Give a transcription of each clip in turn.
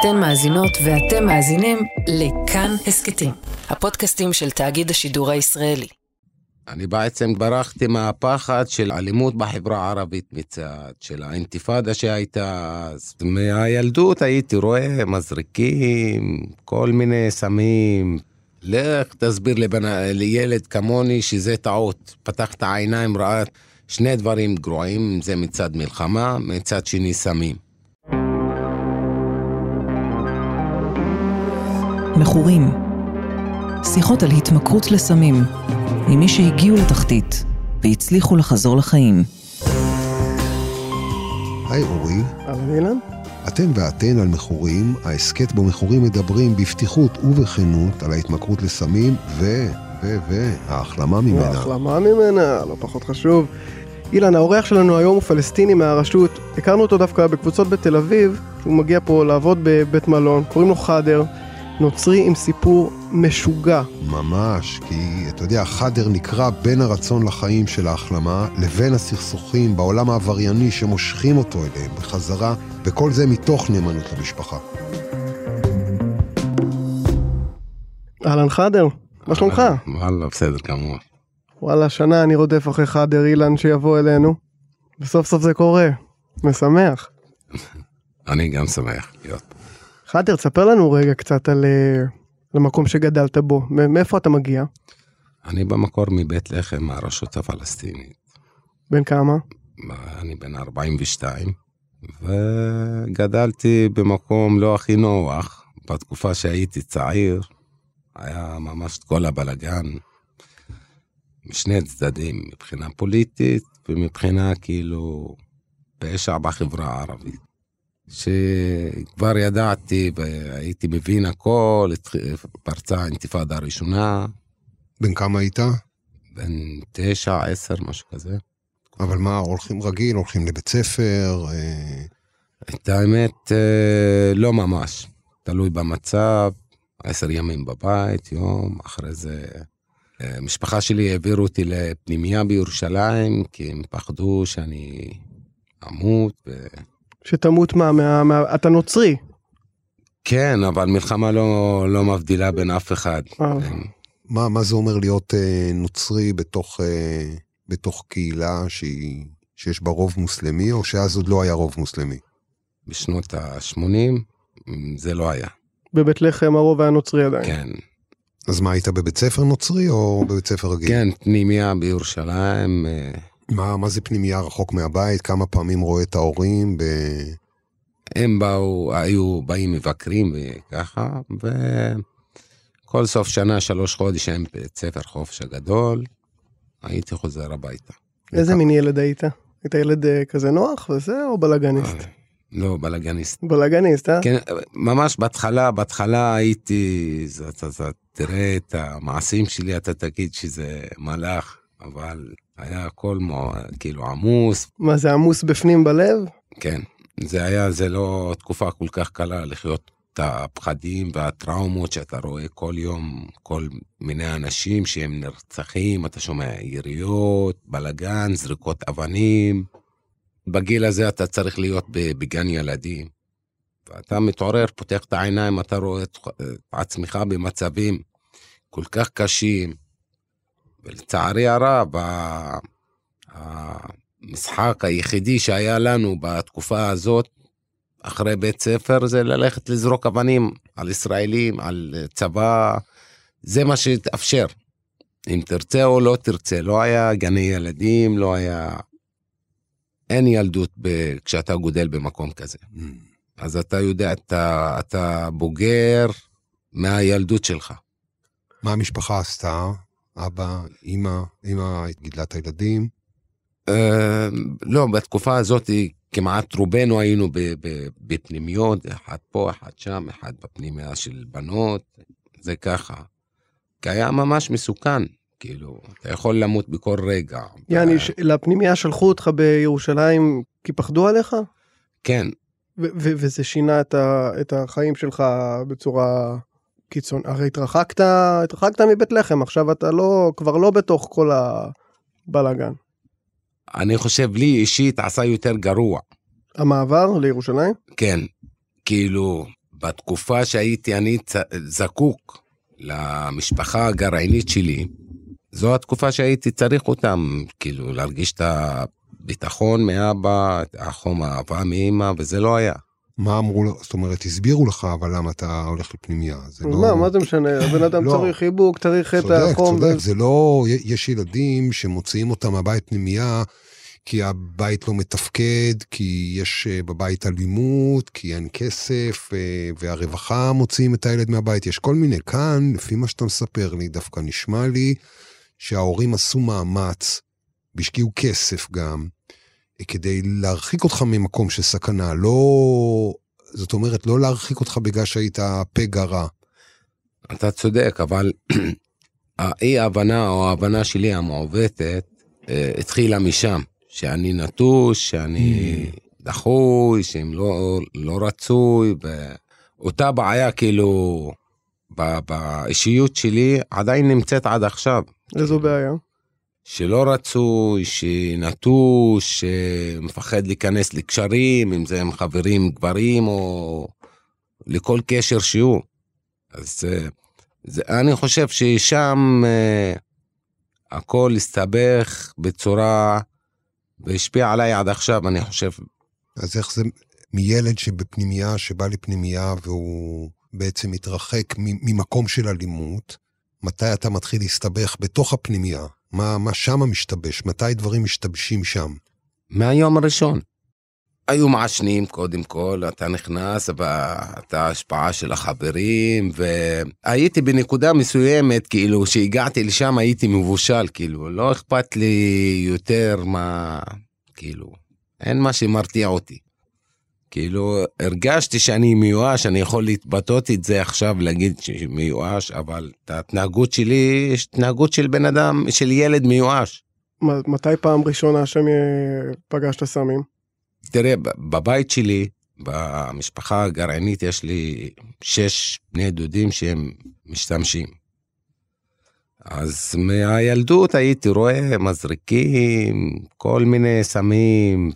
אתן מאזינות ואתם מאזינים לכאן הסכתים, הפודקאסטים של תאגיד השידור הישראלי. אני בעצם ברחתי מהפחד של אלימות בחברה הערבית מצד של האינתיפאדה שהייתה אז. מהילדות הייתי רואה מזריקים, כל מיני סמים. לך תסביר לבנ... לילד כמוני שזה טעות. פתח את העיניים, ראה שני דברים גרועים, זה מצד מלחמה, מצד שני סמים. מכורים. שיחות על התמכרות לסמים, עם מי שהגיעו לתחתית והצליחו לחזור לחיים. היי אורי, אהלן אילן? אתם ואתן על מכורים, ההסכת בו מכורים מדברים בפתיחות ובכנות על ההתמכרות לסמים ו... ו... ו... ההחלמה ממנה. החלמה ממנה, לא פחות חשוב. אילן, האורח שלנו היום הוא פלסטיני מהרשות. הכרנו אותו דווקא בקבוצות בתל אביב, הוא מגיע פה לעבוד בבית מלון, קוראים לו חאדר, נוצרי עם סיפור משוגע. ממש, כי אתה יודע, חדר נקרע בין הרצון לחיים של ההחלמה לבין הסכסוכים בעולם העברייני שמושכים אותו אליהם בחזרה, וכל זה מתוך נאמנות למשפחה. אהלן חאדר, מה שלומך? וואלה, בסדר גמור. וואלה, שנה אני רודף אחרי חאדר אילן שיבוא אלינו, וסוף סוף זה קורה. משמח. אני גם שמח להיות פה. חאדר, תספר לנו רגע קצת על אה, על המקום שגדלת בו. מאיפה אתה מגיע? אני במקור מבית לחם, מהרשות הפלסטינית. בן כמה? אני בן 42, וגדלתי במקום לא הכי נוח. בתקופה שהייתי צעיר, היה ממש כל הבלגן משני צדדים, מבחינה פוליטית ומבחינה כאילו פשע בחברה הערבית. שכבר ידעתי והייתי מבין הכל, פרצה האינתיפאדה הראשונה, בן כמה היית? בן תשע, עשר, משהו כזה. אבל מה, הולכים רגיל, הולכים לבית ספר? אה, את האמת, אה, לא ממש. תלוי במצב, עשר ימים בבית, יום, אחרי זה... אה, משפחה שלי העבירו אותי לפנימייה בירושלים, כי הם פחדו שאני אמות. ו... שתמות מה? מה, מה אתה נוצרי. כן, אבל מלחמה לא, לא מבדילה בין אף אחד. אה. מה, מה זה אומר להיות אה, נוצרי בתוך, אה, בתוך קהילה שהיא, שיש בה רוב מוסלמי, או שאז עוד לא היה רוב מוסלמי? בשנות ה-80 זה לא היה, בבית לחם הרוב היה נוצרי עדיין. כן. אז מה, היית בבית ספר נוצרי או בבית ספר רגיל? כן, פנימייה בירושלים, אה, מה, מה זה פנימייה רחוק מהבית? כמה פעמים רואה את ההורים ב... הם באו, היו באים מבקרים וככה, וכל סוף שנה, שלוש חודש, הם בית ספר חופש הגדול, הייתי חוזר הביתה. איזה מין ילד היית? היית ילד אה, כזה נוח וזה, או בלאגניסט? לא, בלאגניסט. בלאגניסט, אה? כן, ממש בהתחלה, בהתחלה הייתי, אתה תראה את המעשים שלי, אתה תגיד שזה מלאך, אבל היה הכל מו- כאילו עמוס, מה זה עמוס בפנים בלב? כן. זה היה, זה לא תקופה כל כך קלה לחיות את הפחדים והטראומות שאתה רואה כל יום, כל מיני אנשים שהם נרצחים, אתה שומע יריות, בלאגן, זריקות אבנים. בגיל הזה אתה צריך להיות בגן ילדים. ואתה מתעורר, פותח את העיניים, אתה רואה את עצמך במצבים כל כך קשים. ולצערי הרב, המשחק היחידי שהיה לנו בתקופה הזאת, אחרי בית ספר, זה ללכת לזרוק אבנים על ישראלים, על צבא, זה מה שהתאפשר. אם תרצה או לא תרצה, לא היה גני ילדים, לא היה... אין ילדות ב... כשאתה גודל במקום כזה. אז אתה יודע, אתה, אתה בוגר מהילדות שלך. מה המשפחה עשתה? אבא, אימא, אימא גידלה את הילדים. אה, לא, בתקופה הזאת כמעט רובנו היינו בפנימיות, אחד פה, אחד שם, אחד בפנימיה של בנות, זה ככה. כי היה ממש מסוכן, כאילו, אתה יכול למות בכל רגע. יעני, לפנימייה שלחו אותך בירושלים כי פחדו עליך? כן, ו- ו- וזה שינה את, ה- את החיים שלך בצורה קיצון. הרי התרחקת, התרחקת מבית לחם, עכשיו אתה לא, כבר לא בתוך כל הבלאגן. אני חושב לי אישית עשה יותר גרוע. המעבר לירושלים? כן, כאילו, בתקופה שהייתי אני זקוק למשפחה הגרעינית שלי, זו התקופה שהייתי צריך אותם, כאילו, להרגיש את הביטחון מאבא, החום האהבה מאמא, וזה לא היה. מה אמרו לו, זאת אומרת, הסבירו לך, אבל למה אתה הולך לפנימייה? זה לא... מה, מה זה משנה? הבן אדם לא. צריך חיבוק, צריך את צודק, החום. צודק, ו- זה לא, יש ילדים שמוציאים אותם מהבית פנימייה, כי הבית לא מתפקד, כי יש אה, בבית אלימות, כי אין כסף, אה, והרווחה מוציאים את הילד מהבית. יש כל מיני. כאן, לפי מה שאתה מספר לי, דווקא נשמע לי שההורים עשו מאמץ, והשקיעו כסף גם, כדי להרחיק אותך ממקום של סכנה. לא, זאת אומרת, לא להרחיק אותך בגלל שהיית פגע רע. אתה צודק, אבל האי הבנה או ההבנה שלי המעוותת אה, התחילה משם, שאני נטוש, שאני דחוי, שהם לא, לא רצוי, ואותה בעיה כאילו ב- באישיות שלי עדיין נמצאת עד עכשיו. איזו בעיה? שלא רצוי, שנטוש, שמפחד להיכנס לקשרים, אם זה עם חברים גברים או לכל קשר שהוא. אז אה, זה, אני חושב ששם אה, הכל הסתבך בצורה והשפיע עליי עד עכשיו, אני חושב. אז איך זה מילד שבפנימייה, שבא לפנימייה והוא בעצם מתרחק ממקום של אלימות, מתי אתה מתחיל להסתבך בתוך הפנימייה? מה, מה שם משתבש? מתי דברים משתבשים שם? מהיום הראשון. היו מעשנים קודם כל, אתה נכנס, ואתה השפעה של החברים, והייתי בנקודה מסוימת, כאילו, שהגעתי לשם הייתי מבושל, כאילו, לא אכפת לי יותר מה, כאילו, אין מה שמרתיע אותי. כאילו, הרגשתי שאני מיואש, אני יכול להתבטאות את זה עכשיו, להגיד שאני מיואש, אבל את ההתנהגות שלי, יש התנהגות של בן אדם, של ילד מיואש. מתי פעם ראשונה שם אה, פגשת סמים? תראה, בבית שלי, במשפחה הגרעינית, יש לי שש בני דודים שהם משתמשים. אז מהילדות הייתי רואה מזריקים, כל מיני סמים,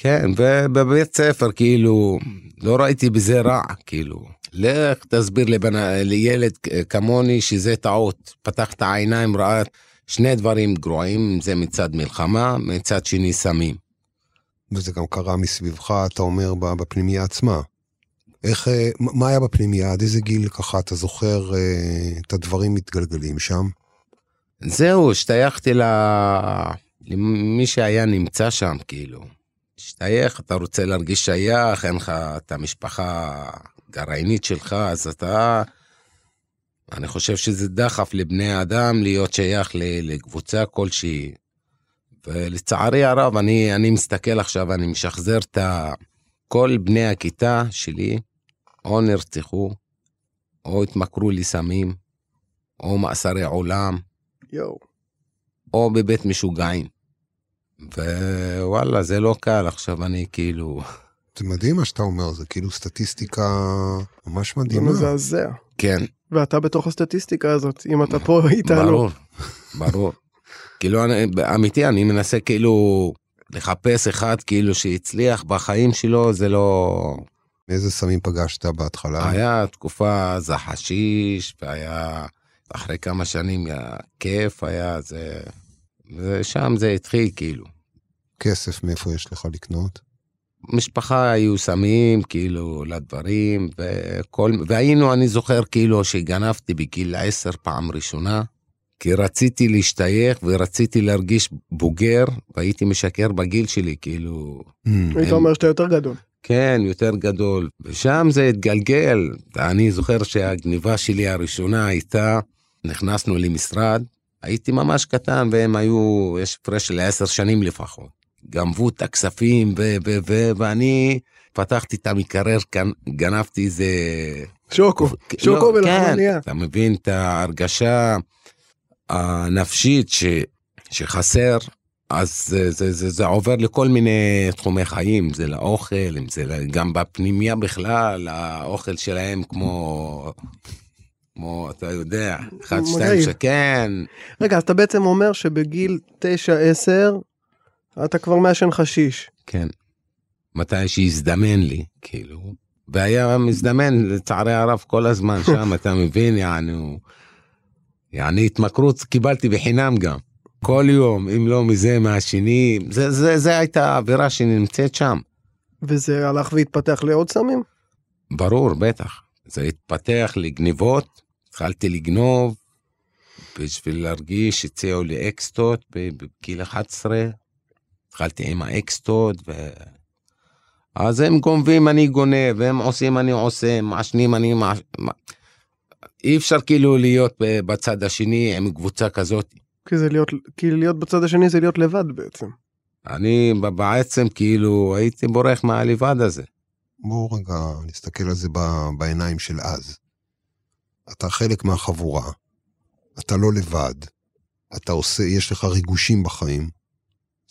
כן, ובבית ספר כאילו, לא ראיתי בזה רע, כאילו. לך תסביר לבן, לילד כמוני שזה טעות. פתח את העיניים, ראה שני דברים גרועים, זה מצד מלחמה, מצד שני סמים. וזה גם קרה מסביבך, אתה אומר, בפנימייה עצמה. איך, אה, מה היה בפנימייה? עד איזה גיל ככה אתה זוכר אה, את הדברים מתגלגלים שם? זהו, השתייכתי ל... למי שהיה נמצא שם, כאילו. השתייך, אתה רוצה להרגיש שייך, אין לך את המשפחה הגרעינית שלך, אז אתה... אני חושב שזה דחף לבני אדם להיות שייך לקבוצה כלשהי. ולצערי הרב, אני, אני מסתכל עכשיו, אני משחזר את ה... כל בני הכיתה שלי, או נרצחו, או התמכרו לסמים, או מאסרי עולם, יואו. או בבית משוגעים. ווואלה, זה לא קל, עכשיו אני כאילו... זה מדהים מה שאתה אומר, זה כאילו סטטיסטיקה ממש זה מדהימה. מזעזע. כן, ואתה בתוך הסטטיסטיקה הזאת, אם אתה פה איתנו. ברור, ברור. כאילו, אני, אמיתי, אני מנסה כאילו לחפש אחד כאילו שהצליח בחיים שלו, זה לא... איזה סמים פגשת בהתחלה? היה תקופה, זה חשיש, והיה... אחרי כמה שנים היה כיף, היה זה... ושם זה התחיל כאילו. כסף מאיפה יש לך לקנות? משפחה היו שמים כאילו לדברים וכל והיינו אני זוכר כאילו שגנבתי בגיל עשר פעם ראשונה כי רציתי להשתייך ורציתי להרגיש בוגר והייתי משקר בגיל שלי כאילו Mm, היית אומר שאתה יותר גדול. כן יותר גדול ושם זה התגלגל אני זוכר שהגניבה שלי הראשונה הייתה נכנסנו למשרד הייתי ממש קטן והם היו יש הפרש של עשר שנים לפחות. גנבו את הכספים ו- ו- ו- ואני פתחתי את המקרר גנבתי איזה שוקו. שוקו לא, ולחמניה. כן, אתה מבין את ההרגשה הנפשית ש, שחסר, אז זה, זה, זה, זה עובר לכל מיני תחומי חיים, זה לאוכל, זה גם בפנימיה בכלל, האוכל שלהם כמו, כמו, אתה יודע, אחד, שתיים, מגעיל. שלוש, כן, רגע, אז אתה בעצם אומר שבגיל 9-10 אתה כבר מעשן חשיש. כן. מתי שהזדמן לי, כאילו. והיה מזדמן לצערי הרב כל הזמן שם, אתה מבין, יענו, יעני התמכרות קיבלתי בחינם גם. כל יום, אם לא מזה, מהשני, זה, זה, זה הייתה האווירה שנמצאת שם. וזה הלך והתפתח לעוד סמים? ברור, בטח. זה התפתח לגניבות, התחלתי לגנוב בשביל להרגיש, הציעו לי אקסטות בגיל 11, התחלתי עם האקסטות, ו... אז הם גונבים, אני גונב, הם עושים, אני עושה, מעשנים, אני מעשן. אי אפשר כאילו להיות בצד השני עם קבוצה כזאת. כי זה להיות, כי להיות בצד השני זה להיות לבד בעצם. אני בעצם כאילו הייתי בורח מהלבד הזה. בואו רגע נסתכל על זה בעיניים של אז. אתה חלק מהחבורה, אתה לא לבד, אתה עושה, יש לך ריגושים בחיים.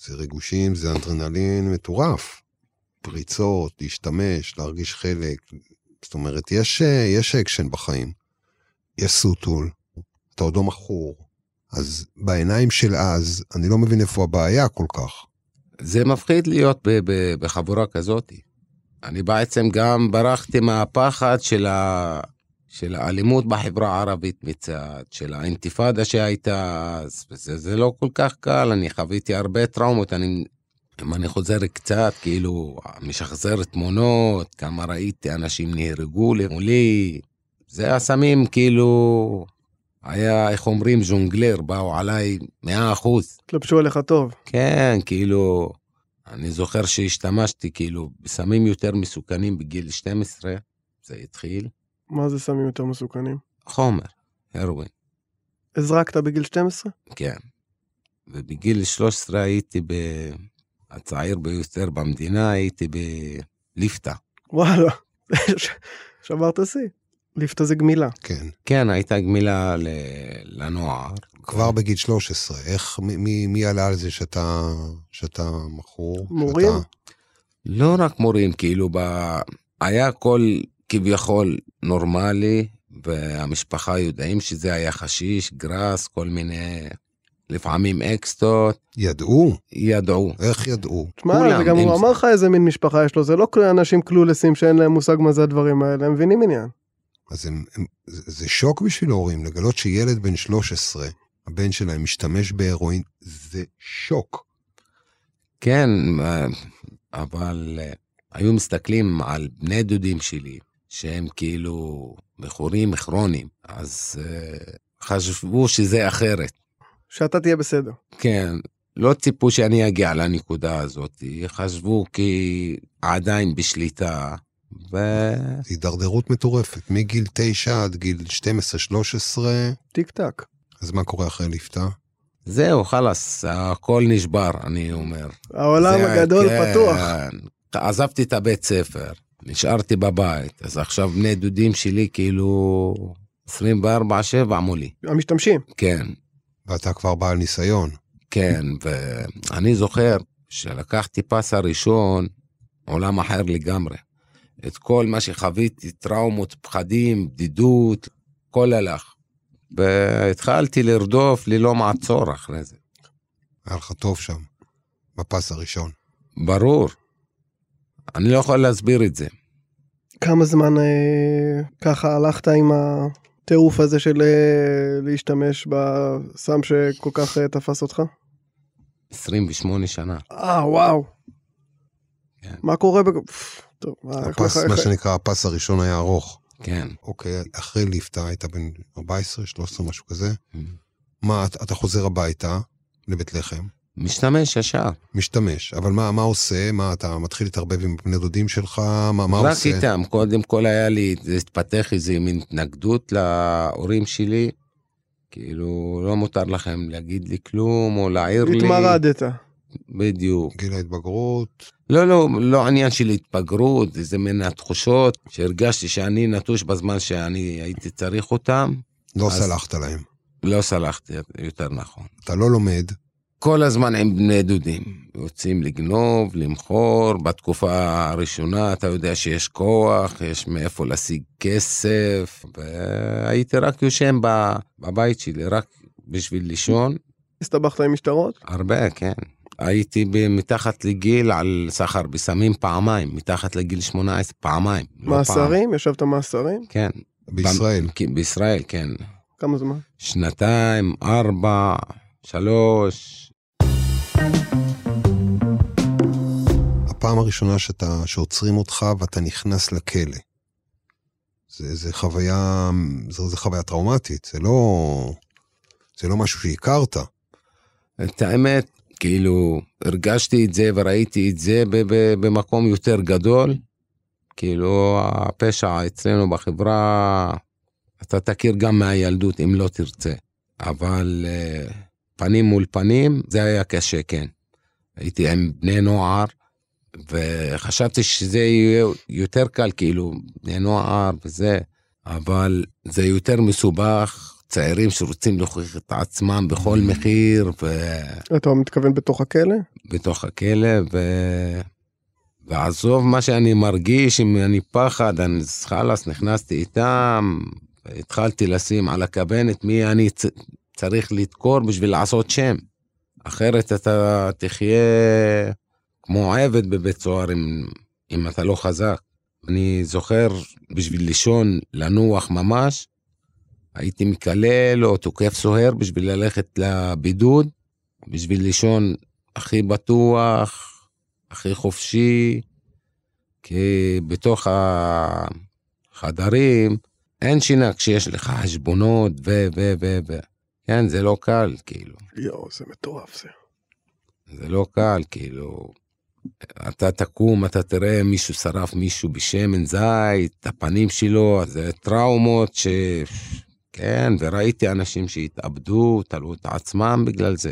זה ריגושים, זה אדרנלין מטורף. פריצות, להשתמש, להרגיש חלק. זאת אומרת, יש, יש אקשן בחיים. יש סוטול, אתה עוד לא מכור. אז בעיניים של אז, אני לא מבין איפה הבעיה כל כך. זה מפחיד להיות בחבורה כזאת. אני בעצם גם ברחתי מהפחד של, ה... של האלימות בחברה הערבית מצד, של האינתיפאדה שהייתה אז, וזה זה לא כל כך קל, אני חוויתי הרבה טראומות, אני, אם אני חוזר קצת, כאילו, משחזר תמונות, כמה ראיתי אנשים נהרגו מולי, זה הסמים כאילו, היה, איך אומרים, ז'ונגלר, באו עליי מאה אחוז. התלבשו עליך טוב. כן, כאילו, אני זוכר שהשתמשתי כאילו בסמים יותר מסוכנים בגיל 12, זה התחיל. מה זה סמים יותר מסוכנים? חומר, הרואין. הזרקת בגיל 12? כן. ובגיל 13 הייתי ב... הצעיר ביותר במדינה, הייתי בליפתא. וואלה, שברת שיא. ליפתא זה גמילה. כן. כן, הייתה גמילה ל... לנוער. כבר בגיל 13, איך, מי, מי עלה על זה שאתה, שאתה מכור? מורים? שאתה... לא רק מורים, כאילו, ב... היה הכל כביכול נורמלי, והמשפחה יודעים שזה היה חשיש, גראס, כל מיני, לפעמים אקסטות. ידעו? ידעו. איך ידעו? תשמע, גם הוא אמר לך איזה מין משפחה יש לו, זה לא אנשים קלולסים שאין להם מושג מה זה הדברים האלה, הם מבינים עניין. אז הם, הם, זה, שוק בשביל ההורים, לגלות שילד בן 13, הבן שלהם משתמש בהרואין, זה שוק. כן, אבל אה, היו מסתכלים על בני דודים שלי, שהם כאילו מכורים כרוניים, אז uh, חשבו שזה אחרת. שאתה תהיה בסדר. כן, לא ציפו שאני אגיע לנקודה הזאת, חשבו כי עדיין בשליטה, ו... הידרדרות מטורפת, מגיל 9 עד גיל 12-13. טיק טק. אז מה קורה אחרי ליפתא? זהו, חלאס, הכל נשבר, אני אומר. העולם זה, הגדול כן, פתוח. עזבתי את הבית ספר, נשארתי בבית, אז עכשיו בני דודים שלי כאילו 24-7 מולי. המשתמשים. כן. ואתה כבר בעל ניסיון. כן, ואני זוכר שלקחתי פס הראשון, עולם אחר לגמרי. את כל מה שחוויתי, טראומות, פחדים, בדידות, הכל הלך. והתחלתי לרדוף ללא מעצור אחרי זה. היה לך טוב שם, בפס הראשון. ברור. אני לא יכול להסביר את זה. כמה זמן אה, ככה הלכת עם הטירוף הזה של אה, להשתמש בסם שכל כך אה, תפס אותך? 28 שנה. אה, וואו. כן. מה קורה? בג... טוב, הפס, מה שנקרא, הפס הראשון היה ארוך. כן. אוקיי, אחרי ליפתא היית בן 14, 13, משהו כזה. Mm-hmm. מה, אתה חוזר הביתה לבית לחם? משתמש ישר. משתמש, אבל מה, מה עושה? מה, אתה מתחיל להתערבב עם בני דודים שלך? מה, מה עושה? רק איתם, קודם כל היה לי, להתפתח איזה מין התנגדות להורים שלי. כאילו, לא מותר לכם להגיד לי כלום, או להעיר לי. התמרדת. בדיוק. גיל ההתבגרות. לא, לא, לא עניין של התבגרות, איזה מן התחושות שהרגשתי שאני נטוש בזמן שאני הייתי צריך אותם. לא אז... סלחת להם. לא סלחתי, יותר נכון. אתה לא לומד. כל הזמן עם בני דודים. יוצאים לגנוב, למכור, בתקופה הראשונה אתה יודע שיש כוח, יש מאיפה להשיג כסף, והייתי רק יושן בבית שלי, רק בשביל לישון. הסתבכת עם משטרות? הרבה, כן. הייתי מתחת לגיל על סחר בסמים פעמיים, מתחת לגיל 18 פעמיים. לא מאסרים? ישבת מאסרים? כן. בישראל. במ- בישראל, כן. כמה זמן? שנתיים, ארבע, שלוש. הפעם הראשונה שאתה, שעוצרים אותך ואתה נכנס לכלא. זה, זה חוויה, זו, זו חוויה טראומטית, זה לא, זה לא משהו שהכרת. את האמת, כאילו, הרגשתי את זה וראיתי את זה במקום יותר גדול. כאילו, הפשע אצלנו בחברה, אתה תכיר גם מהילדות, אם לא תרצה. אבל אה, פנים מול פנים, זה היה קשה, כן. הייתי עם בני נוער, וחשבתי שזה יהיה יותר קל, כאילו, בני נוער וזה, אבל זה יותר מסובך. צעירים שרוצים להוכיח את עצמם בכל מחיר, ו... אתה מתכוון בתוך הכלא? בתוך הכלא, ו... ועזוב מה שאני מרגיש, אם אני פחד, אני חלאס, נכנסתי איתם, התחלתי לשים על הכוונת מי אני צ... צריך לדקור בשביל לעשות שם. אחרת אתה תחיה כמו עבד בבית סוהר אם, אם אתה לא חזק. אני זוכר, בשביל לישון, לנוח ממש, הייתי מקלל או תוקף סוהר בשביל ללכת לבידוד, בשביל לישון הכי בטוח, הכי חופשי, כי בתוך החדרים אין שינה כשיש לך חשבונות ו... ו... ו... ו... כן, זה לא קל, כאילו. יואו, זה מטורף זה. זה לא קל, כאילו. אתה תקום, אתה תראה מישהו שרף מישהו בשמן זית, הפנים שלו, זה טראומות ש... כן, וראיתי אנשים שהתאבדו, תלו את עצמם בגלל זה.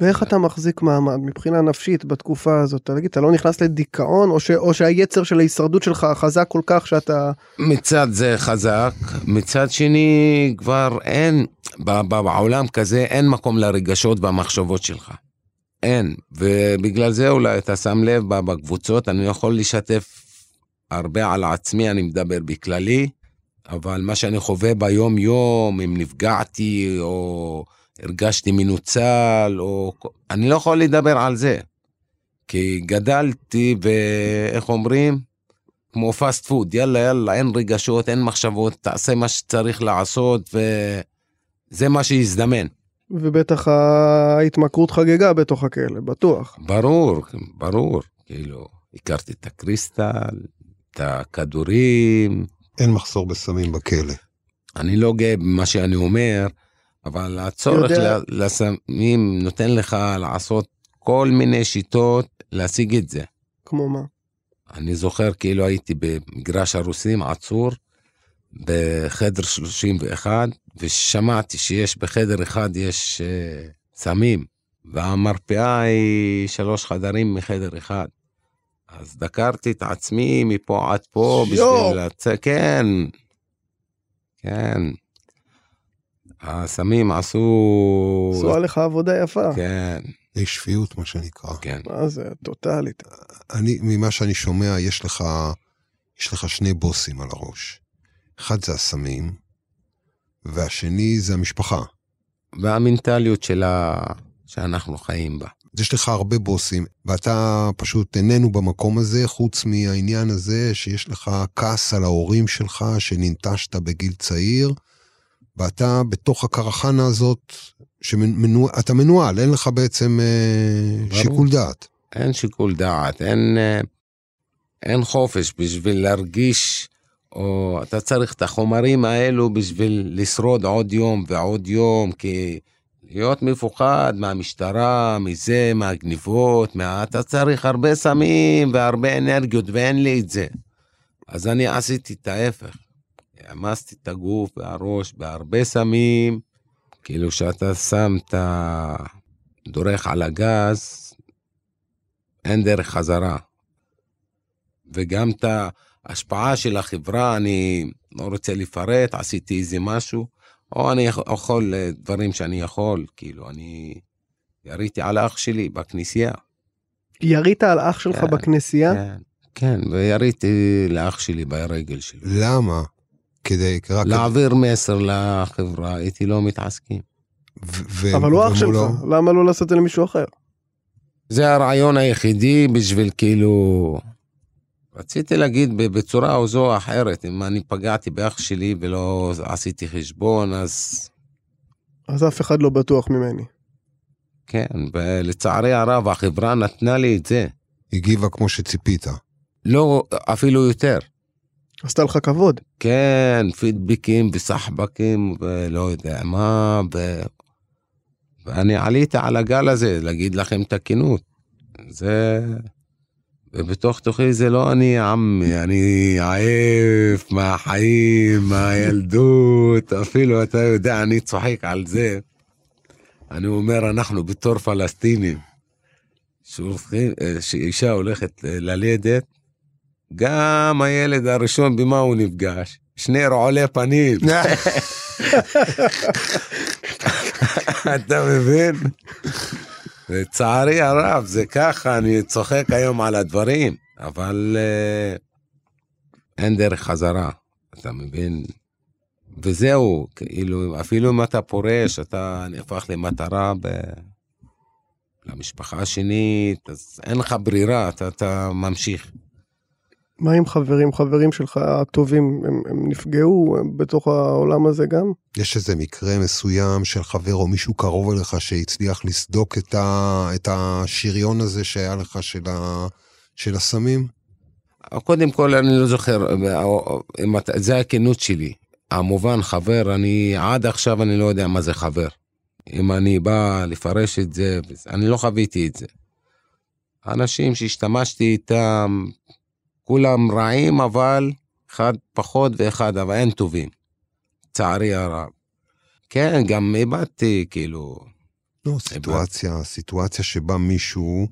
ואיך אתה מחזיק מעמד מבחינה נפשית בתקופה הזאת? תגיד, אתה לא נכנס לדיכאון, או, ש... או שהיצר של ההישרדות שלך חזק כל כך שאתה... מצד זה חזק, מצד שני כבר אין, בעולם כזה אין מקום לרגשות והמחשבות שלך. אין, ובגלל זה אולי אתה שם לב בקבוצות, אני יכול לשתף הרבה על עצמי, אני מדבר בכללי, אבל מה שאני חווה ביום יום, אם נפגעתי או הרגשתי מנוצל, או... אני לא יכול לדבר על זה. כי גדלתי, ואיך אומרים? כמו פאסט פוד, יאללה יאללה, אין רגשות, אין מחשבות, תעשה מה שצריך לעשות, וזה מה שהזדמן. ובטח ההתמכרות חגגה בתוך הכלא, בטוח. ברור, ברור, כאילו, הכרתי את הקריסטל, את הכדורים, אין מחסור בסמים בכלא. אני לא גאה במה שאני אומר, אבל הצורך יודע- לסמים נותן לך לעשות כל מיני שיטות להשיג את זה. כמו מה? אני זוכר כאילו הייתי במגרש הרוסים עצור בחדר 31 ושמעתי שיש בחדר אחד יש uh, סמים והמרפאה היא שלוש חדרים מחדר אחד. אז דקרתי את עצמי מפה עד פה יואו. בשביל לצאת, כן, כן. הסמים עשו, עשו עליך עבודה יפה. כן, יש שפיות, מה שנקרא. כן. מה זה, טוטאלית. אני, ממה שאני שומע, יש לך, יש לך שני בוסים על הראש. אחד זה הסמים, והשני זה המשפחה. והמנטליות שלה, שאנחנו חיים בה. אז יש לך הרבה בוסים, ואתה פשוט איננו במקום הזה, חוץ מהעניין הזה שיש לך כעס על ההורים שלך, שננטשת בגיל צעיר, ואתה בתוך הקרחנה הזאת, שאתה מנוהל, אין לך בעצם אה, ברור. שיקול דעת. אין שיקול דעת, אין, אה, אין חופש בשביל להרגיש, או אתה צריך את החומרים האלו בשביל לשרוד עוד יום ועוד יום, כי להיות מפוחד מהמשטרה, מזה, מהגניבות, מה... אתה צריך הרבה סמים והרבה אנרגיות ואין לי את זה. אז אני עשיתי את ההפך. העמסתי את הגוף והראש בהרבה סמים, כאילו שאתה שם את ה... דורך על הגז, אין דרך חזרה. וגם את ההשפעה של החברה, אני לא רוצה לפרט, עשיתי איזה משהו, או אני יכול אה, דברים שאני יכול, כאילו, אני יריתי על אח שלי בכנסייה. ירית על אח שלך כן, בכנסייה? כן, כן, ויריתי לאח שלי ברגל שלו. למה? כדי, רק... להעביר מסר לחברה, איתי לא מתעסקים. ו- אבל הוא אח שלך, למה לא לעשות את זה למישהו אחר? זה הרעיון היחידי בשביל כאילו... רציתי להגיד בצורה זו או אחרת, אם אני פגעתי באח שלי ולא עשיתי חשבון, אז אז אף אחד לא בטוח ממני. כן, ולצערי הרב החברה נתנה לי את זה. הגיבה כמו שציפית. לא, אפילו יותר. עשתה לך כבוד. כן, פידבקים וסחבקים ולא יודע מה, ו... ואני עליתי על הגל הזה, להגיד לכם את הכנות. זה... ובתוך תוכי זה לא אני עמי, אני עייף מהחיים, מהילדות, אפילו אתה יודע, אני צוחק על זה. אני אומר, אנחנו בתור פלסטינים, שאישה הולכת ללדת, גם הילד הראשון, במה הוא נפגש? שני רעולי פנים. אתה מבין? לצערי הרב, זה ככה, אני צוחק היום על הדברים, אבל uh, אין דרך חזרה, אתה מבין? וזהו, כאילו, אפילו אם אתה פורש, אתה נהפך למטרה ב... למשפחה השנית, אז אין לך ברירה, אתה, אתה ממשיך. מה עם חברים? חברים שלך הטובים, הם, הם נפגעו בתוך העולם הזה גם? יש איזה מקרה מסוים של חבר או מישהו קרוב אליך שהצליח לסדוק את, ה, את השריון הזה שהיה לך של, ה, של הסמים? קודם כל, אני לא זוכר, זה הכנות שלי. המובן חבר, אני עד עכשיו אני לא יודע מה זה חבר. אם אני בא לפרש את זה, אני לא חוויתי את זה. אנשים שהשתמשתי איתם, כולם רעים, אבל אחד פחות ואחד, אבל אין טובים. צערי הרב. כן, גם איבדתי, כאילו... לא, סיטואציה, איבד... סיטואציה שבה מישהו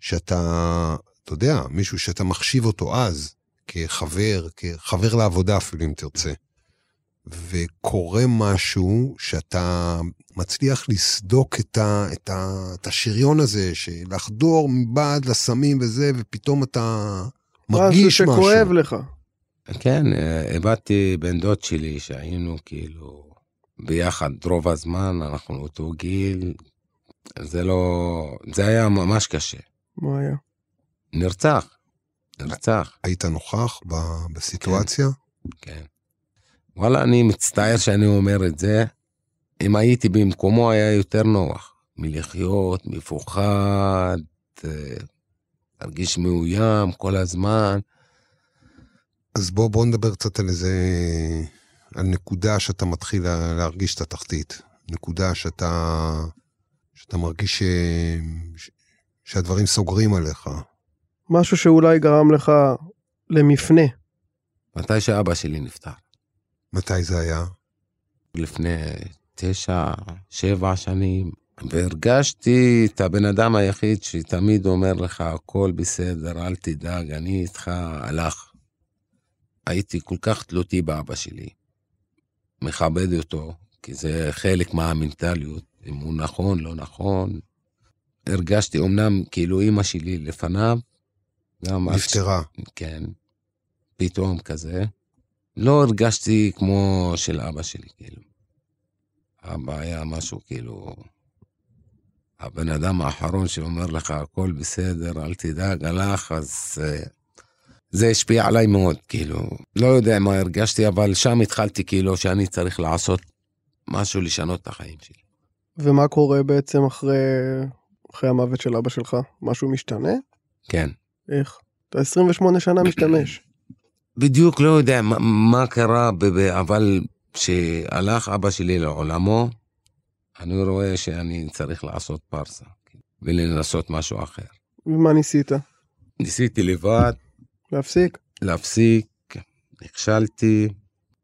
שאתה, אתה יודע, מישהו שאתה מחשיב אותו אז, כחבר, כחבר לעבודה אפילו, אם תרצה. וקורה משהו שאתה מצליח לסדוק את, ה, את, ה, את השריון הזה, שלחדור מבעד לסמים וזה, ופתאום אתה מרגיש משהו. משהו שכואב לך. כן, איבדתי בן דוד שלי שהיינו כאילו ביחד רוב הזמן, אנחנו אותו גיל. זה לא... זה היה ממש קשה. מה היה? נרצח. נרצח. היית נוכח בסיטואציה? כן. כן. וואלה, אני מצטער שאני אומר את זה. אם הייתי במקומו היה יותר נוח מלחיות מפוחד, אה, להרגיש מאוים כל הזמן. אז בוא, בוא נדבר קצת על איזה... על נקודה שאתה מתחיל להרגיש את התחתית. נקודה שאתה... שאתה מרגיש ש... ש... שהדברים סוגרים עליך. משהו שאולי גרם לך למפנה. מתי שאבא שלי נפטר. מתי זה היה? לפני תשע, שבע שנים. והרגשתי את הבן אדם היחיד שתמיד אומר לך, הכל בסדר, אל תדאג, אני איתך, הלך. הייתי כל כך תלותי באבא שלי. מכבד אותו, כי זה חלק מהמנטליות, אם הוא נכון, לא נכון. הרגשתי, אמנם כאילו אימא שלי לפניו, גם... נפטרה. כן, פתאום כזה. לא הרגשתי כמו של אבא שלי, כאילו. אבא היה משהו כאילו... הבן אדם האחרון שאומר לך הכל בסדר, אל תדאג, הלך, אז uh, זה השפיע עליי מאוד, כאילו. לא יודע מה הרגשתי, אבל שם התחלתי כאילו שאני צריך לעשות משהו לשנות את החיים שלי. ומה קורה בעצם אחרי, אחרי המוות של אבא שלך? משהו משתנה? כן. איך? אתה 28 שנה משתמש. בדיוק לא יודע מה, מה קרה, אבל כשהלך אבא שלי לעולמו, אני רואה שאני צריך לעשות פרסה ולנסות משהו אחר. ומה ניסית? ניסיתי לבד. להפסיק? להפסיק, נכשלתי,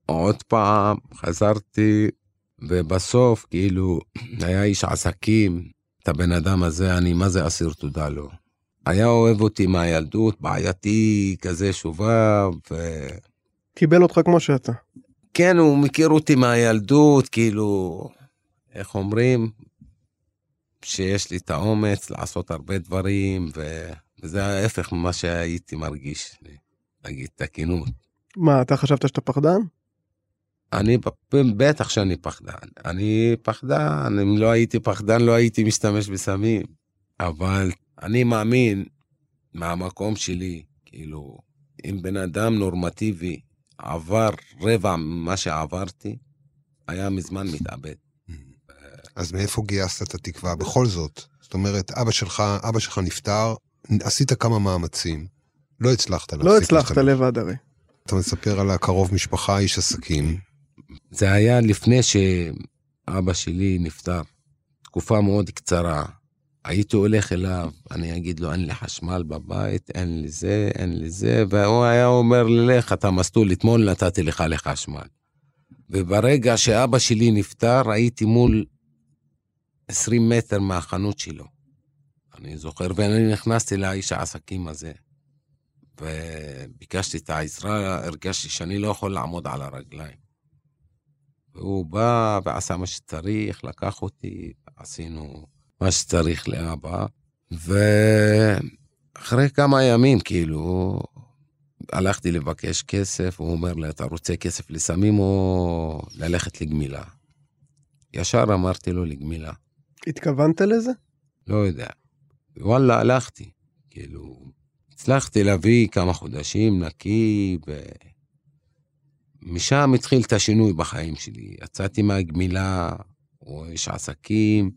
עוד פעם, חזרתי, ובסוף, כאילו, היה איש עסקים, את הבן אדם הזה, אני מה זה אסיר תודה לו. היה אוהב אותי מהילדות, בעייתי, כזה שובב. ו... קיבל אותך כמו שאתה. כן, הוא מכיר אותי מהילדות, כאילו, איך אומרים? שיש לי את האומץ לעשות הרבה דברים, ו... וזה ההפך ממה שהייתי מרגיש, להגיד את הכנות. מה, אתה חשבת שאתה פחדן? אני בטח שאני פחדן. אני פחדן, אם לא הייתי פחדן לא הייתי משתמש בסמים. אבל אני מאמין מהמקום שלי, כאילו, אם בן אדם נורמטיבי עבר רבע ממה שעברתי, היה מזמן מתאבד. אז מאיפה גייסת את התקווה בכל זאת? זאת אומרת, אבא שלך, אבא שלך נפטר, עשית כמה מאמצים, לא הצלחת להפסיק. לא הצלחת לבד הרי. אתה מספר על הקרוב משפחה, איש עסקים. זה היה לפני שאבא שלי נפטר, תקופה מאוד קצרה. הייתי הולך אליו, אני אגיד לו, אין לי חשמל בבית, אין לי זה, אין לי זה, והוא היה אומר לי, לך, אתה מסטול, אתמול נתתי לך לחשמל. וברגע שאבא שלי נפטר, הייתי מול 20 מטר מהחנות שלו. אני זוכר, ואני נכנסתי לאיש העסקים הזה, וביקשתי את העזרה, הרגשתי שאני לא יכול לעמוד על הרגליים. והוא בא ועשה מה שצריך, לקח אותי, עשינו מה שצריך לאבא, ואחרי כמה ימים, כאילו, הלכתי לבקש כסף, הוא אומר לי, אתה רוצה כסף לסמים או ללכת לגמילה? ישר אמרתי לו לגמילה. התכוונת לזה? לא יודע. וואלה, הלכתי. כאילו, הצלחתי להביא כמה חודשים נקי, ומשם התחיל את השינוי בחיים שלי. יצאתי מהגמילה, הוא איש עסקים,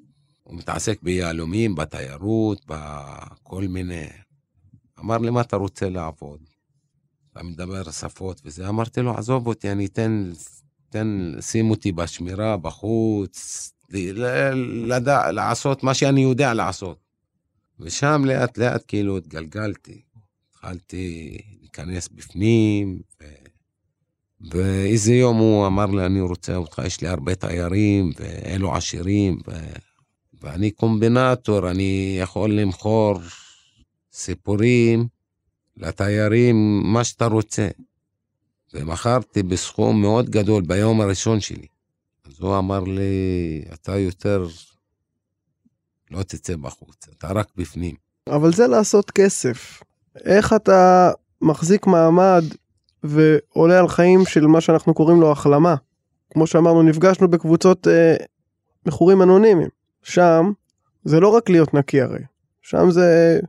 הוא מתעסק ביהלומים, בתיירות, בכל מיני... אמר לי, מה אתה רוצה לעבוד? אתה מדבר שפות וזה. אמרתי לו, עזוב אותי, אני אתן, תן, שים אותי בשמירה, בחוץ, לדע, לעשות מה שאני יודע לעשות. ושם לאט לאט כאילו התגלגלתי. התחלתי להיכנס בפנים, ו... ואיזה יום הוא אמר לי, אני רוצה אותך, יש לי הרבה תיירים, ואלו עשירים, ו... ואני קומבינטור, אני יכול למכור סיפורים לתיירים, מה שאתה רוצה. ומכרתי בסכום מאוד גדול ביום הראשון שלי. אז הוא אמר לי, אתה יותר לא תצא בחוץ, אתה רק בפנים. אבל זה לעשות כסף. איך אתה מחזיק מעמד ועולה על חיים של מה שאנחנו קוראים לו החלמה? כמו שאמרנו, נפגשנו בקבוצות אה, מכורים אנונימיים. שם זה לא רק להיות נקי הרי. שם זה,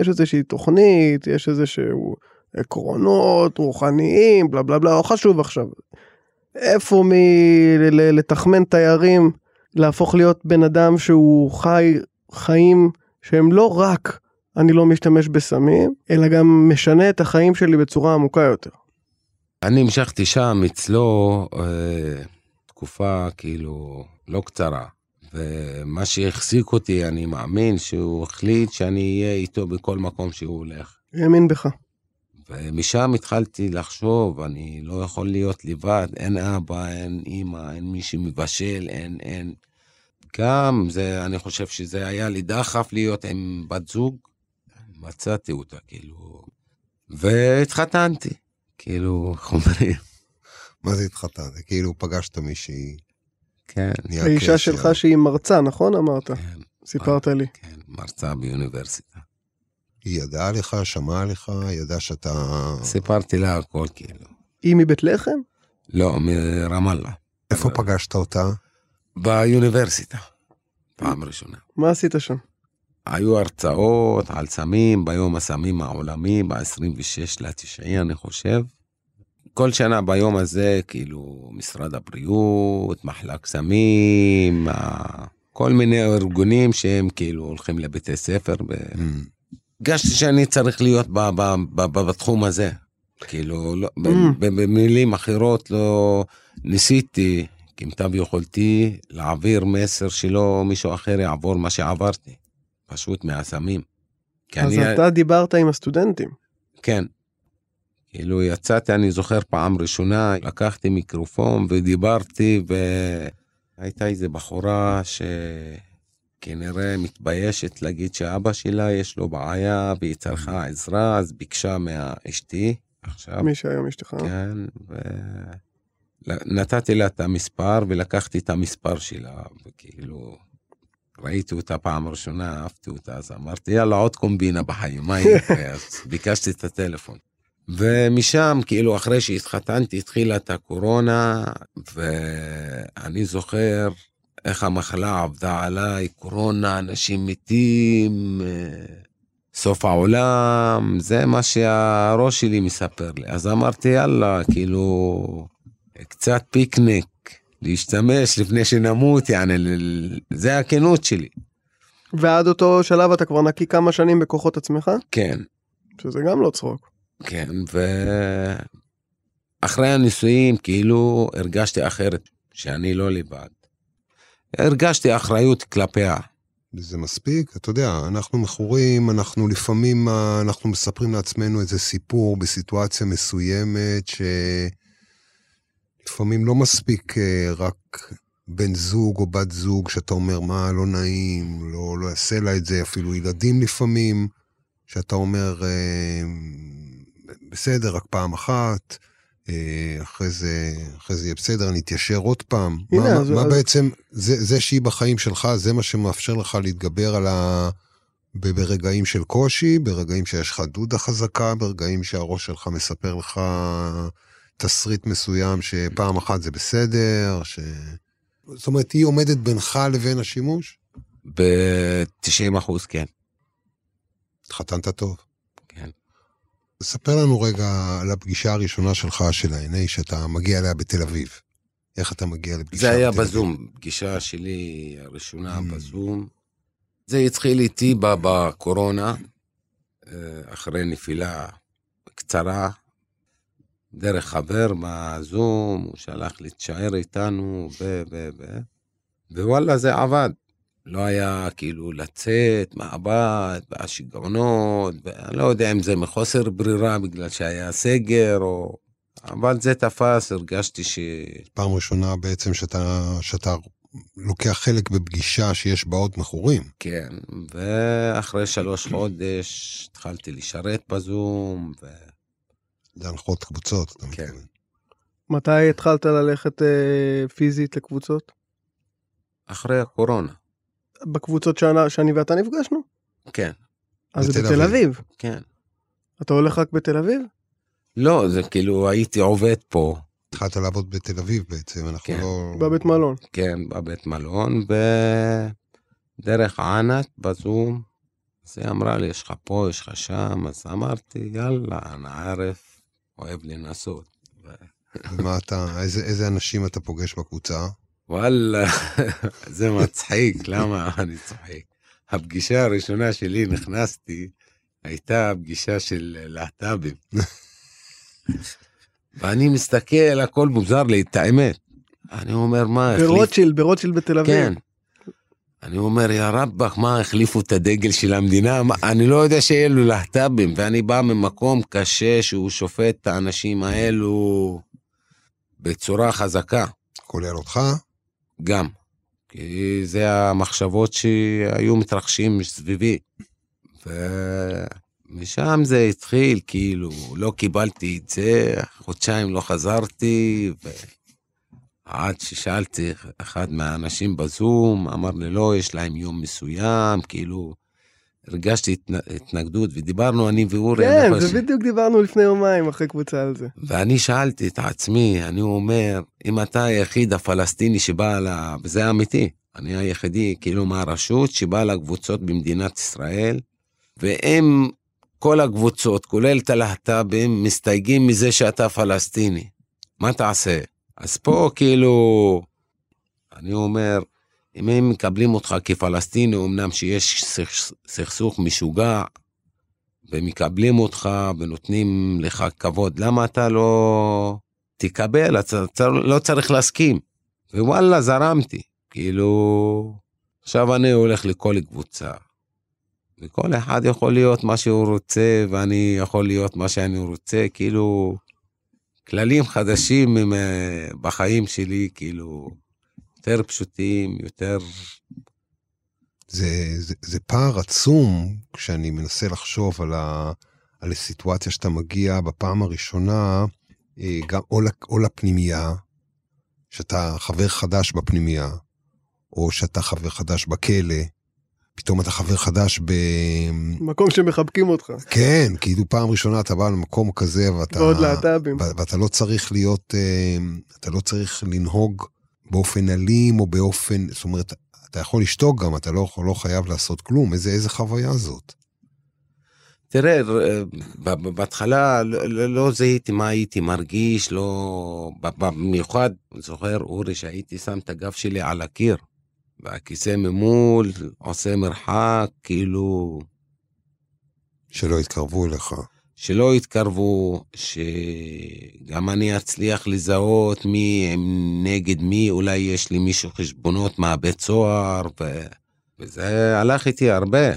יש איזושהי תוכנית, יש איזשהו עקרונות רוחניים, בלה בלה בלה, לא חשוב עכשיו. איפה מלתחמן תיירים, להפוך להיות בן אדם שהוא חי חיים שהם לא רק אני לא משתמש בסמים, אלא גם משנה את החיים שלי בצורה עמוקה יותר. אני המשכתי שם אצלו אה, תקופה כאילו לא קצרה, ומה שהחזיק אותי, אני מאמין שהוא החליט שאני אהיה איתו בכל מקום שהוא הולך. האמין בך. ומשם התחלתי לחשוב, אני לא יכול להיות לבד, אין אבא, אין אימא, אין מי שמבשל, אין, אין. גם זה, אני חושב שזה היה לי דחף להיות עם בת זוג, מצאתי אותה, כאילו, והתחתנתי, כאילו, איך אומרים? מה זה התחתנת? כאילו פגשת מישהי... כן. האישה שלך שהיא מרצה, נכון אמרת? כן. סיפרת לי. כן, מרצה באוניברסיטה. היא ידעה לך, שמעה לך, ידעה שאתה... סיפרתי לה הכל, כאילו. היא מבית לחם? לא, מרמאללה. איפה פגשת אותה? באוניברסיטה, פעם ראשונה. מה עשית שם? היו הרצאות על סמים ביום הסמים העולמי, ב-26 לתשעי, אני חושב. כל שנה ביום הזה, כאילו, משרד הבריאות, מחלק סמים, כל מיני ארגונים שהם כאילו הולכים לבתי ספר. Mm. הרגשתי שאני צריך להיות בתחום הזה. כאילו, לא, mm. במילים אחרות, לא ניסיתי כמיטב יכולתי להעביר מסר שלא מישהו אחר יעבור מה שעברתי, פשוט מהסמים. אז אני... אתה דיברת עם הסטודנטים. כן. כאילו יצאתי, אני זוכר פעם ראשונה, לקחתי מיקרופון ודיברתי, והייתה איזה בחורה שכנראה מתביישת להגיד שאבא שלה יש לו בעיה והיא צריכה עזרה, אז ביקשה מהאשתי עכשיו. מי שהיום אשתך. כן, ו... נתתי לה את המספר ולקחתי את המספר שלה, וכאילו, ראיתי אותה פעם ראשונה, אהבתי אותה, אז אמרתי, יאללה, עוד קומבינה בחיים, מה יהיה? אז ביקשתי את הטלפון. ומשם, כאילו, אחרי שהתחתנתי, התחילה את הקורונה, ואני זוכר, איך המחלה עבדה עליי, קורונה, אנשים מתים, אה, סוף העולם, זה מה שהראש שלי מספר לי. אז אמרתי, יאללה, כאילו, קצת פיקניק, להשתמש לפני שנמות, יעני, זה הכנות שלי. ועד אותו שלב אתה כבר נקי כמה שנים בכוחות עצמך? כן, שזה גם לא צחוק. כן, ואחרי הנישואים, כאילו, הרגשתי אחרת, שאני לא לבד. הרגשתי אחריות כלפיה. זה מספיק, אתה יודע, אנחנו מכורים, אנחנו לפעמים, אה, אנחנו מספרים לעצמנו איזה סיפור בסיטואציה מסוימת, שלפעמים לא מספיק אה, רק בן זוג או בת זוג, שאתה אומר, מה, לא נעים, לא, לא אעשה לה את זה, אפילו ילדים לפעמים, שאתה אומר, אה, בסדר, רק פעם אחת, אחרי זה, אחרי זה יהיה בסדר, אני אתיישר עוד פעם. הנה, מה, אז- מה אז- בעצם, זה, זה שהיא בחיים שלך, זה מה שמאפשר לך להתגבר על ה... ברגעים של קושי, ברגעים שיש לך דודה חזקה, ברגעים שהראש שלך מספר לך תסריט מסוים שפעם אחת זה בסדר, ש... זאת אומרת, היא עומדת בינך לבין השימוש? ב-90 אחוז, כן. התחתנת טוב. ספר לנו רגע על הפגישה הראשונה שלך של ה-NA, שאתה מגיע אליה בתל אביב. איך אתה מגיע לפגישה זה היה בתל אביב? בזום, פגישה שלי הראשונה Mm. בזום. זה התחיל איתי בקורונה, אה, אחרי נפילה קצרה, דרך חבר בזום, הוא שלח לי תשאר איתנו, ו... ו... ו... ווואלה, זה עבד. לא היה כאילו לצאת מהבית, והשיגעונות, ואני לא יודע אם זה מחוסר ברירה בגלל שהיה סגר, או... אבל זה תפס, הרגשתי ש... פעם ראשונה בעצם שאתה, שאתה לוקח חלק בפגישה שיש בה עוד מכורים. כן, ואחרי שלוש חודש התחלתי לשרת בזום, ו... להנחות קבוצות, אתה כן. מתכוון. מתי התחלת ללכת אה, פיזית לקבוצות? אחרי הקורונה, בקבוצות שאני, שאני ואתה נפגשנו? כן, אז זה בתל בתל אביב. אביב. כן. אתה הולך רק בתל אביב? לא, זה כאילו הייתי עובד פה, התחלת לעבוד בתל אביב בעצם, אנחנו כן. לא... בבית מלון. כן, בבית מלון, ודרך ענת בזום, אז היא אמרה לי, יש לך פה, יש לך שם, אז אמרתי, יאללה, אנא ערף, אוהב לנסות. ומה אתה, איזה, איזה אנשים אתה פוגש בקבוצה? וואלה, זה מצחיק, למה אני צוחק? הפגישה הראשונה שלי, נכנסתי, הייתה פגישה של להט"בים. ואני מסתכל, הכל מוזר לי, את האמת. אני אומר, מה, החליף... ברוטשילד, ברוטשילד בתל אביב. כן. אני אומר, יא רבאק, מה, החליפו את הדגל של המדינה? מה, אני לא יודע שאלו להט"בים, ואני בא ממקום קשה שהוא שופט את האנשים האלו בצורה חזקה. כולל אותך? גם. כי זה המחשבות שהיו מתרחשים מסביבי. ומשם זה התחיל, כאילו, לא קיבלתי את זה, חודשיים לא חזרתי, ועד ששאלתי אחד מהאנשים בזום, אמר לי, לא, יש להם יום מסוים, כאילו, הרגשתי התנ- התנגדות, ודיברנו אני ואורי, כן, זה בדיוק דיברנו לפני יומיים אחרי קבוצה על זה. ואני שאלתי את עצמי, אני אומר, אם אתה היחיד הפלסטיני שבא ל... וזה אמיתי, אני היחידי, כאילו, מהרשות שבא לקבוצות במדינת ישראל, והם, כל הקבוצות, כולל את הלהט"בים, מסתייגים מזה שאתה פלסטיני. מה תעשה? אז פה, כאילו, אני אומר, אם הם מקבלים אותך כפלסטיני, אמנם שיש סכס- סכסוך משוגע, ומקבלים אותך ונותנים לך כבוד, למה אתה לא תקבל? אתה לא צריך להסכים. ווואלה, זרמתי. כאילו, עכשיו אני הולך לכל קבוצה. וכל אחד יכול להיות מה שהוא רוצה, ואני יכול להיות מה שאני רוצה, כאילו, כללים חדשים אה, בחיים שלי, כאילו, יותר פשוטים, יותר... זה, זה, זה פער עצום כשאני מנסה לחשוב על, ה, על הסיטואציה שאתה מגיע בפעם הראשונה, אה, גם, או, או לפנימייה, שאתה חבר חדש בפנימייה, או שאתה חבר חדש בכלא, פתאום אתה חבר חדש ב... מקום שמחבקים אותך. כן, כאילו פעם ראשונה אתה בא למקום כזה ואתה... ועוד להט"בים. ואתה לא צריך להיות, אה, אתה לא צריך לנהוג באופן אלים או באופן, זאת אומרת, אתה יכול לשתוק גם, אתה לא, לא חייב לעשות כלום, איזה, איזה חוויה זאת. תראה, בהתחלה לא, לא, לא זיהיתי מה הייתי מרגיש, לא... במיוחד, זוכר, אורי, שהייתי שם את הגב שלי על הקיר, והכיסא ממול עושה מרחק, כאילו... שלא יתקרבו אליך. שלא יתקרבו, שגם אני אצליח לזהות מי נגד מי, אולי יש לי מישהו חשבונות מהבית סוהר, ו... וזה הלך איתי הרבה.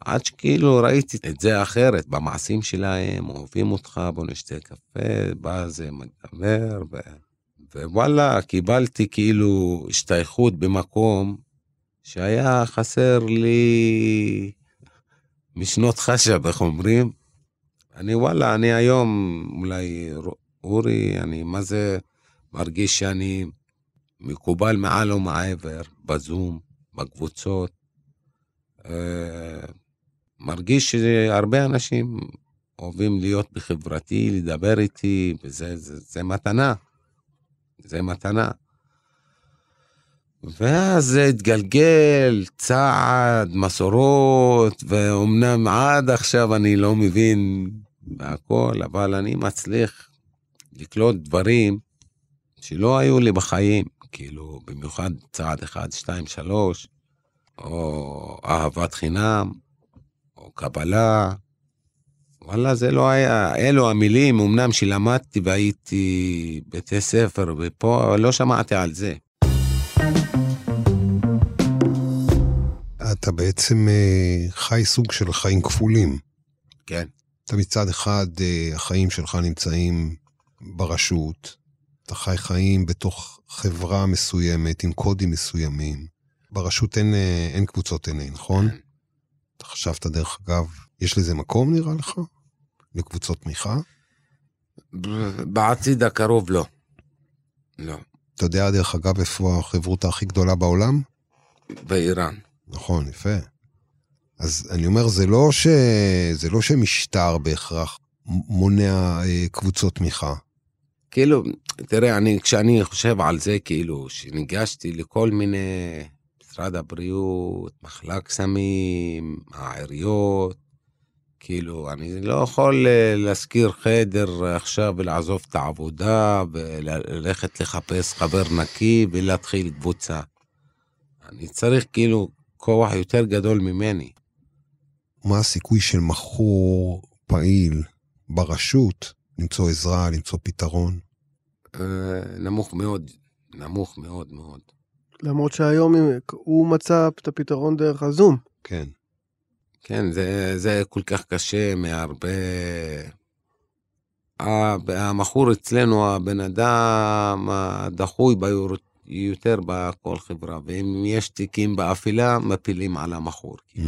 עד שכאילו ראיתי את זה אחרת, במעשים שלהם, אוהבים אותך, בוא נשתה קפה, בא זה מדבר, ו... ווואלה, קיבלתי כאילו השתייכות במקום שהיה חסר לי משנות חשב, איך אומרים? אני וואלה, אני היום, אולי אורי, אני מה זה מרגיש שאני מקובל מעל ומעבר, בזום, בקבוצות. אה, מרגיש שהרבה אנשים אוהבים להיות בחברתי, לדבר איתי, וזה זה, זה מתנה. זה מתנה. ואז זה התגלגל, צעד, מסורות, ואומנם עד עכשיו אני לא מבין והכל, אבל אני מצליח לקלוט דברים שלא היו לי בחיים, כאילו, במיוחד צעד אחד, שתיים, שלוש, או אהבת חינם, או קבלה. וואלה, זה לא היה, אלו המילים, אמנם שלמדתי והייתי בתי ספר ופה, לא שמעתי על זה. אתה בעצם אה, חי סוג של חיים כפולים. כן. אתה מצד אחד, אה, החיים שלך נמצאים ברשות, אתה חי חיים בתוך חברה מסוימת, עם קודים מסוימים. ברשות אין, אה, אין קבוצות NA, נכון? כן. אתה חשבת, דרך אגב, יש לזה מקום נראה לך? לקבוצות תמיכה? בעתיד הקרוב לא. לא. אתה יודע, דרך אגב, איפה החברותה הכי גדולה בעולם? באיראן. נכון, יפה. אז אני אומר, זה לא, ש... זה לא שמשטר בהכרח מונע אה, קבוצות תמיכה. כאילו, תראה, אני, כשאני חושב על זה, כאילו, שניגשתי לכל מיני, משרד הבריאות, מחלק סמים, העיריות, כאילו, אני לא יכול אה, להשכיר חדר עכשיו ולעזוב את העבודה וללכת לחפש חבר נקי ולהתחיל קבוצה. אני צריך כאילו כוח יותר גדול ממני. מה הסיכוי של מכור פעיל ברשות למצוא עזרה, למצוא פתרון? אה, נמוך מאוד, נמוך מאוד מאוד. למרות שהיום הוא מצא את הפתרון דרך הזום. כן. כן, זה, זה כל כך קשה מהרבה... המכור אצלנו, הבן אדם הדחוי יותר בכל חברה, ואם יש תיקים באפילה, מפילים על המכור. Mm.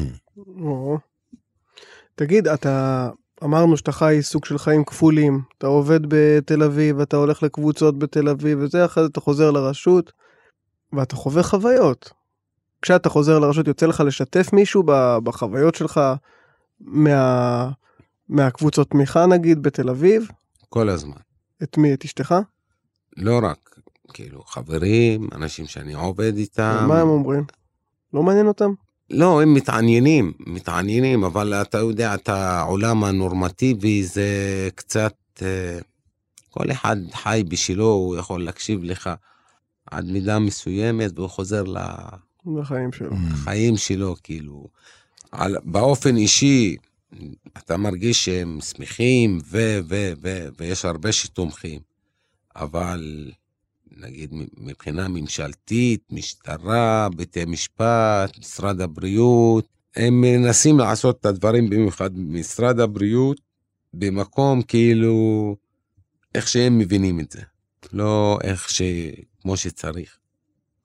תגיד, אתה, אמרנו שאתה חי סוג של חיים כפולים, אתה עובד בתל אביב, אתה הולך לקבוצות בתל אביב וזה, אחרי זה אתה חוזר לרשות, ואתה חווה חוויות. כשאתה חוזר לרשות יוצא לך לשתף מישהו בחוויות שלך מה, מהקבוצות תמיכה נגיד בתל אביב? כל הזמן. את מי? את אשתך? לא רק, כאילו חברים, אנשים שאני עובד איתם. מה הם אומרים? לא מעניין אותם? לא, הם מתעניינים, מתעניינים, אבל אתה יודע, את העולם הנורמטיבי זה קצת... אה, כל אחד חי בשלו, הוא יכול להקשיב לך עד מידה מסוימת והוא חוזר ל... לחיים שלו. לחיים שלו, כאילו. על, באופן אישי, אתה מרגיש שהם שמחים, ו, ו, ו, ויש הרבה שתומכים, אבל נגיד מבחינה ממשלתית, משטרה, בתי משפט, משרד הבריאות, הם מנסים לעשות את הדברים, במיוחד משרד הבריאות, במקום כאילו, איך שהם מבינים את זה, לא איך ש... כמו שצריך.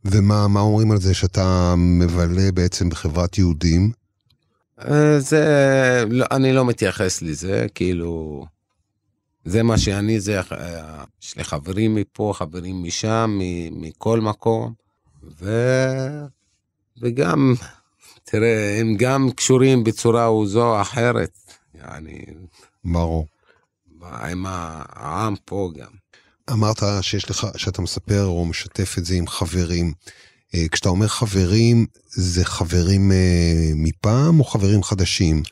ומה אומרים על זה שאתה מבלה בעצם בחברת יהודים? אה, זה, לא, אני לא מתייחס לזה, כאילו, זה מה שאני, זה, יש לי חברים מפה, חברים משם, מכל מקום, ו... וגם, תראה, הם גם קשורים בצורה או זו או אחרת, יעני... ברור. עם העם פה גם. אמרת שיש לך, שאתה מספר או משתף את זה עם חברים. אה, כשאתה אומר חברים, זה חברים אה, מפעם או חברים חדשים?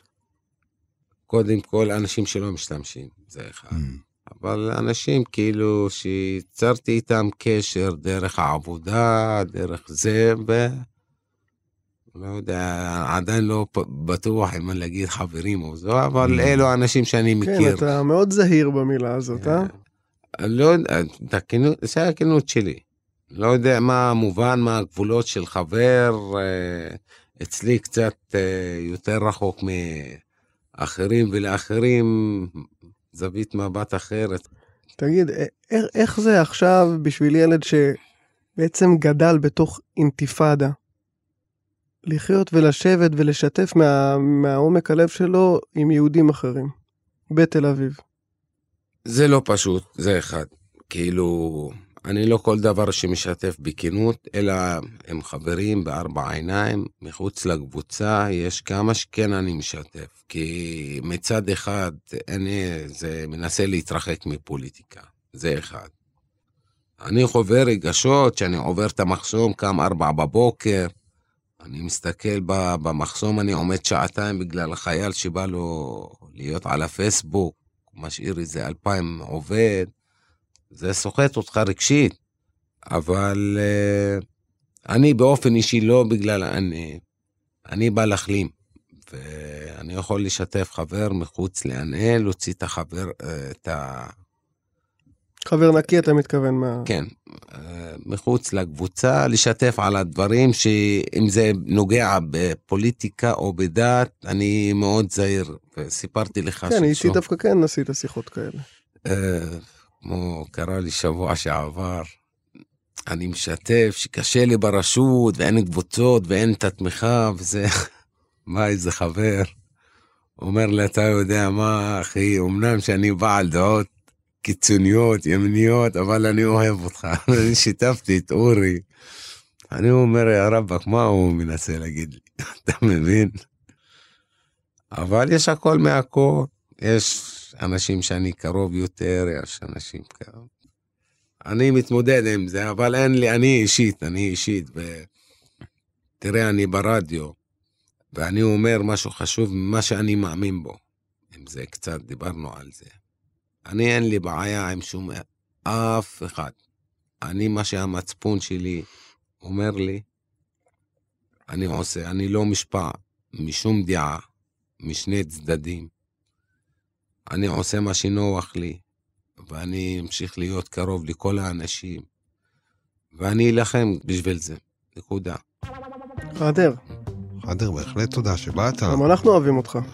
קודם כל, אנשים שלא משתמשים, זה אחד. Mm. אבל אנשים כאילו שיצרתי איתם קשר דרך העבודה, דרך זה, ו... לא יודע, עדיין לא בטוח אם אני להגיד חברים או זו, אבל Mm. אלו האנשים שאני כן, מכיר. אתה מאוד זהיר במילה הזאת, אה? אני לא יודע, זה הכנות שלי. לא יודע מה המובן, מה הגבולות של חבר. אה, אצלי קצת אה, יותר רחוק מאחרים, ולאחרים זווית מבט אחרת. תגיד, איך זה עכשיו בשביל ילד שבעצם גדל בתוך אינתיפאדה? לחיות ולשבת ולשתף מה, מהעומק הלב שלו עם יהודים אחרים, בתל אביב. זה לא פשוט, זה אחד. כאילו, אני לא כל דבר שמשתף בכנות, אלא עם חברים בארבע עיניים, מחוץ לקבוצה, יש כמה שכן אני משתף. כי מצד אחד, אני זה מנסה להתרחק מפוליטיקה, זה אחד. אני חווה רגשות שאני עובר את המחסום, קם ארבע בבוקר, אני מסתכל במחסום, אני עומד שעתיים בגלל החייל שבא לו להיות על הפייסבוק. משאיר איזה אלפיים עובד, זה סוחט אותך רגשית. אבל uh, אני באופן אישי לא בגלל אני, אני בא להחלים. ואני יכול לשתף חבר מחוץ לענה, להוציא את החבר, uh, את ה... חבר נקי אתה מתכוון מה... כן, uh, מחוץ לקבוצה, לשתף על הדברים שאם זה נוגע בפוליטיקה או בדת, אני מאוד זהיר, וסיפרתי לך כן, שלשום. דווקא כן עשית שיחות כאלה. כמו קרה לי שבוע שעבר, אני משתף שקשה לי ברשות ואין קבוצות ואין את התמיכה וזה, מה איזה חבר. אומר לי, אתה יודע מה, אחי, אמנם שאני בעל דעות קיצוניות, ימניות, אבל אני אוהב אותך. אני שיתפתי את אורי. אני אומר, יא רבאק, מה הוא מנסה להגיד לי? אתה מבין? אבל יש הכל מהכל. יש אנשים שאני קרוב יותר, יש אנשים קרוב. אני מתמודד עם זה, אבל אין לי, אני אישית, אני אישית, ותראה, אני ברדיו, ואני אומר משהו חשוב ממה שאני מאמין בו. אם זה קצת, דיברנו על זה. אני אין לי בעיה עם שום אף אחד. אני, מה שהמצפון שלי אומר לי, אני עושה, אני לא משפע משום דעה, משני צדדים. אני עושה מה שנוח לי, ואני אמשיך להיות קרוב לכל האנשים, ואני אלחם בשביל זה, נקודה. חדר, חדר, בהחלט תודה שבאת. גם אנחנו אוהבים אותך.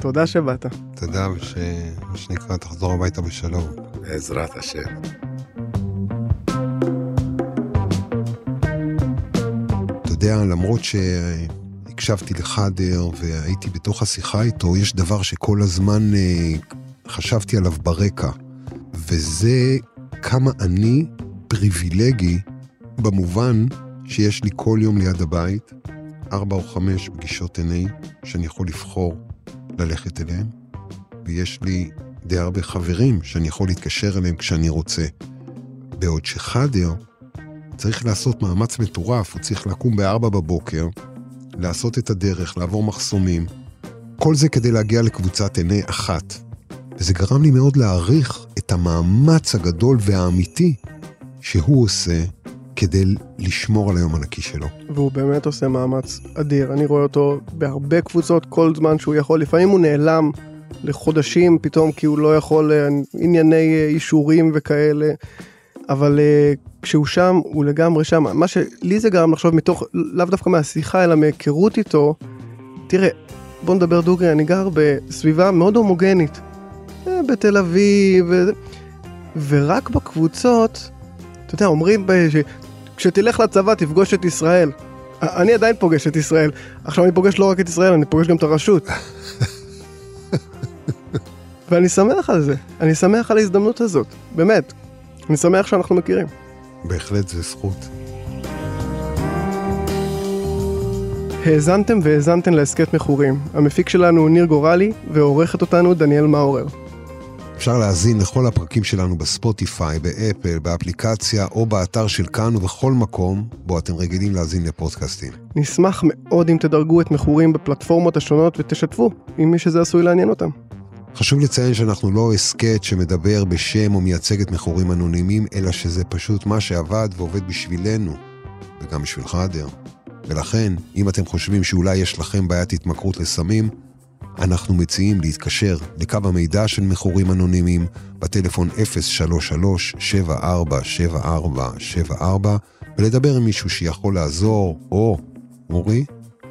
תודה שבאת. תודה, ושמה שנקרא, תחזור הביתה בשלום. בעזרת השם. אתה יודע, למרות שהקשבתי לחדר והייתי בתוך השיחה איתו, יש דבר שכל הזמן אה, חשבתי עליו ברקע, וזה כמה אני פריבילגי במובן שיש לי כל יום ליד הבית ארבע או חמש פגישות עיני שאני יכול לבחור ללכת אליהן, ויש לי די הרבה חברים שאני יכול להתקשר אליהם כשאני רוצה. בעוד שחדר צריך לעשות מאמץ מטורף, הוא צריך לקום בארבע בבוקר, לעשות את הדרך, לעבור מחסומים. כל זה כדי להגיע לקבוצת עיני אחת. וזה גרם לי מאוד להעריך את המאמץ הגדול והאמיתי שהוא עושה כדי לשמור על היום הנקי שלו. והוא באמת עושה מאמץ אדיר. אני רואה אותו בהרבה קבוצות כל זמן שהוא יכול. לפעמים הוא נעלם לחודשים פתאום כי הוא לא יכול, אה, ענייני אה, אישורים וכאלה. אבל אה, כשהוא שם, הוא לגמרי שם. מה שלי זה גרם לחשוב מתוך, לאו דווקא מהשיחה, אלא מהיכרות איתו, תראה, בוא נדבר דוגרי, אני גר בסביבה מאוד הומוגנית. אה, בתל אביב, ו... ורק בקבוצות, אתה יודע, אומרים ש... כשתלך לצבא תפגוש את ישראל. אני עדיין פוגש את ישראל. עכשיו אני פוגש לא רק את ישראל, אני פוגש גם את הרשות. ואני שמח על זה. אני שמח על ההזדמנות הזאת, באמת. אני שמח שאנחנו מכירים. בהחלט זה זכות. האזנתם והאזנתם להסכת מכורים. המפיק שלנו הוא ניר גורלי, ועורכת אותנו דניאל מאורר. אפשר להאזין לכל הפרקים שלנו בספוטיפיי, באפל, באפליקציה או באתר של כאן ובכל מקום בו אתם רגילים להאזין לפודקאסטים. נשמח מאוד אם תדרגו את מכורים בפלטפורמות השונות ותשתפו עם מי שזה עשוי לעניין אותם. חשוב לציין שאנחנו לא הסכת שמדבר בשם או מייצג את מכורים אנונימיים, אלא שזה פשוט מה שעבד ועובד בשבילנו, וגם בשבילך, אדר. ולכן, אם אתם חושבים שאולי יש לכם בעיית התמכרות לסמים, אנחנו מציעים להתקשר לקו המידע של מכורים אנונימיים בטלפון 033-747474 ולדבר עם מישהו שיכול לעזור, או, אורי,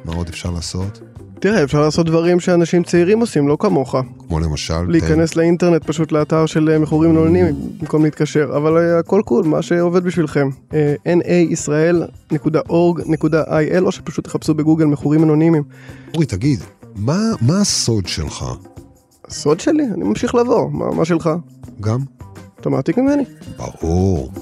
מה עוד אפשר לעשות? תראה, אפשר לעשות דברים שאנשים צעירים עושים, לא כמוך. כמו למשל... להיכנס לאינטרנט פשוט לאתר של אה, מכורים אנונימיים במקום להתקשר, אבל אה, הכל קול, מה שעובד בשבילכם. אה, nayisrael.org.il או שפשוט תחפשו בגוגל מכורים אנונימיים. אורי, תגיד, מה, מה הסוד שלך? הסוד שלי? אני ממשיך לבוא, מה, מה שלך? גם? אתה מעתיק ממני? ברור.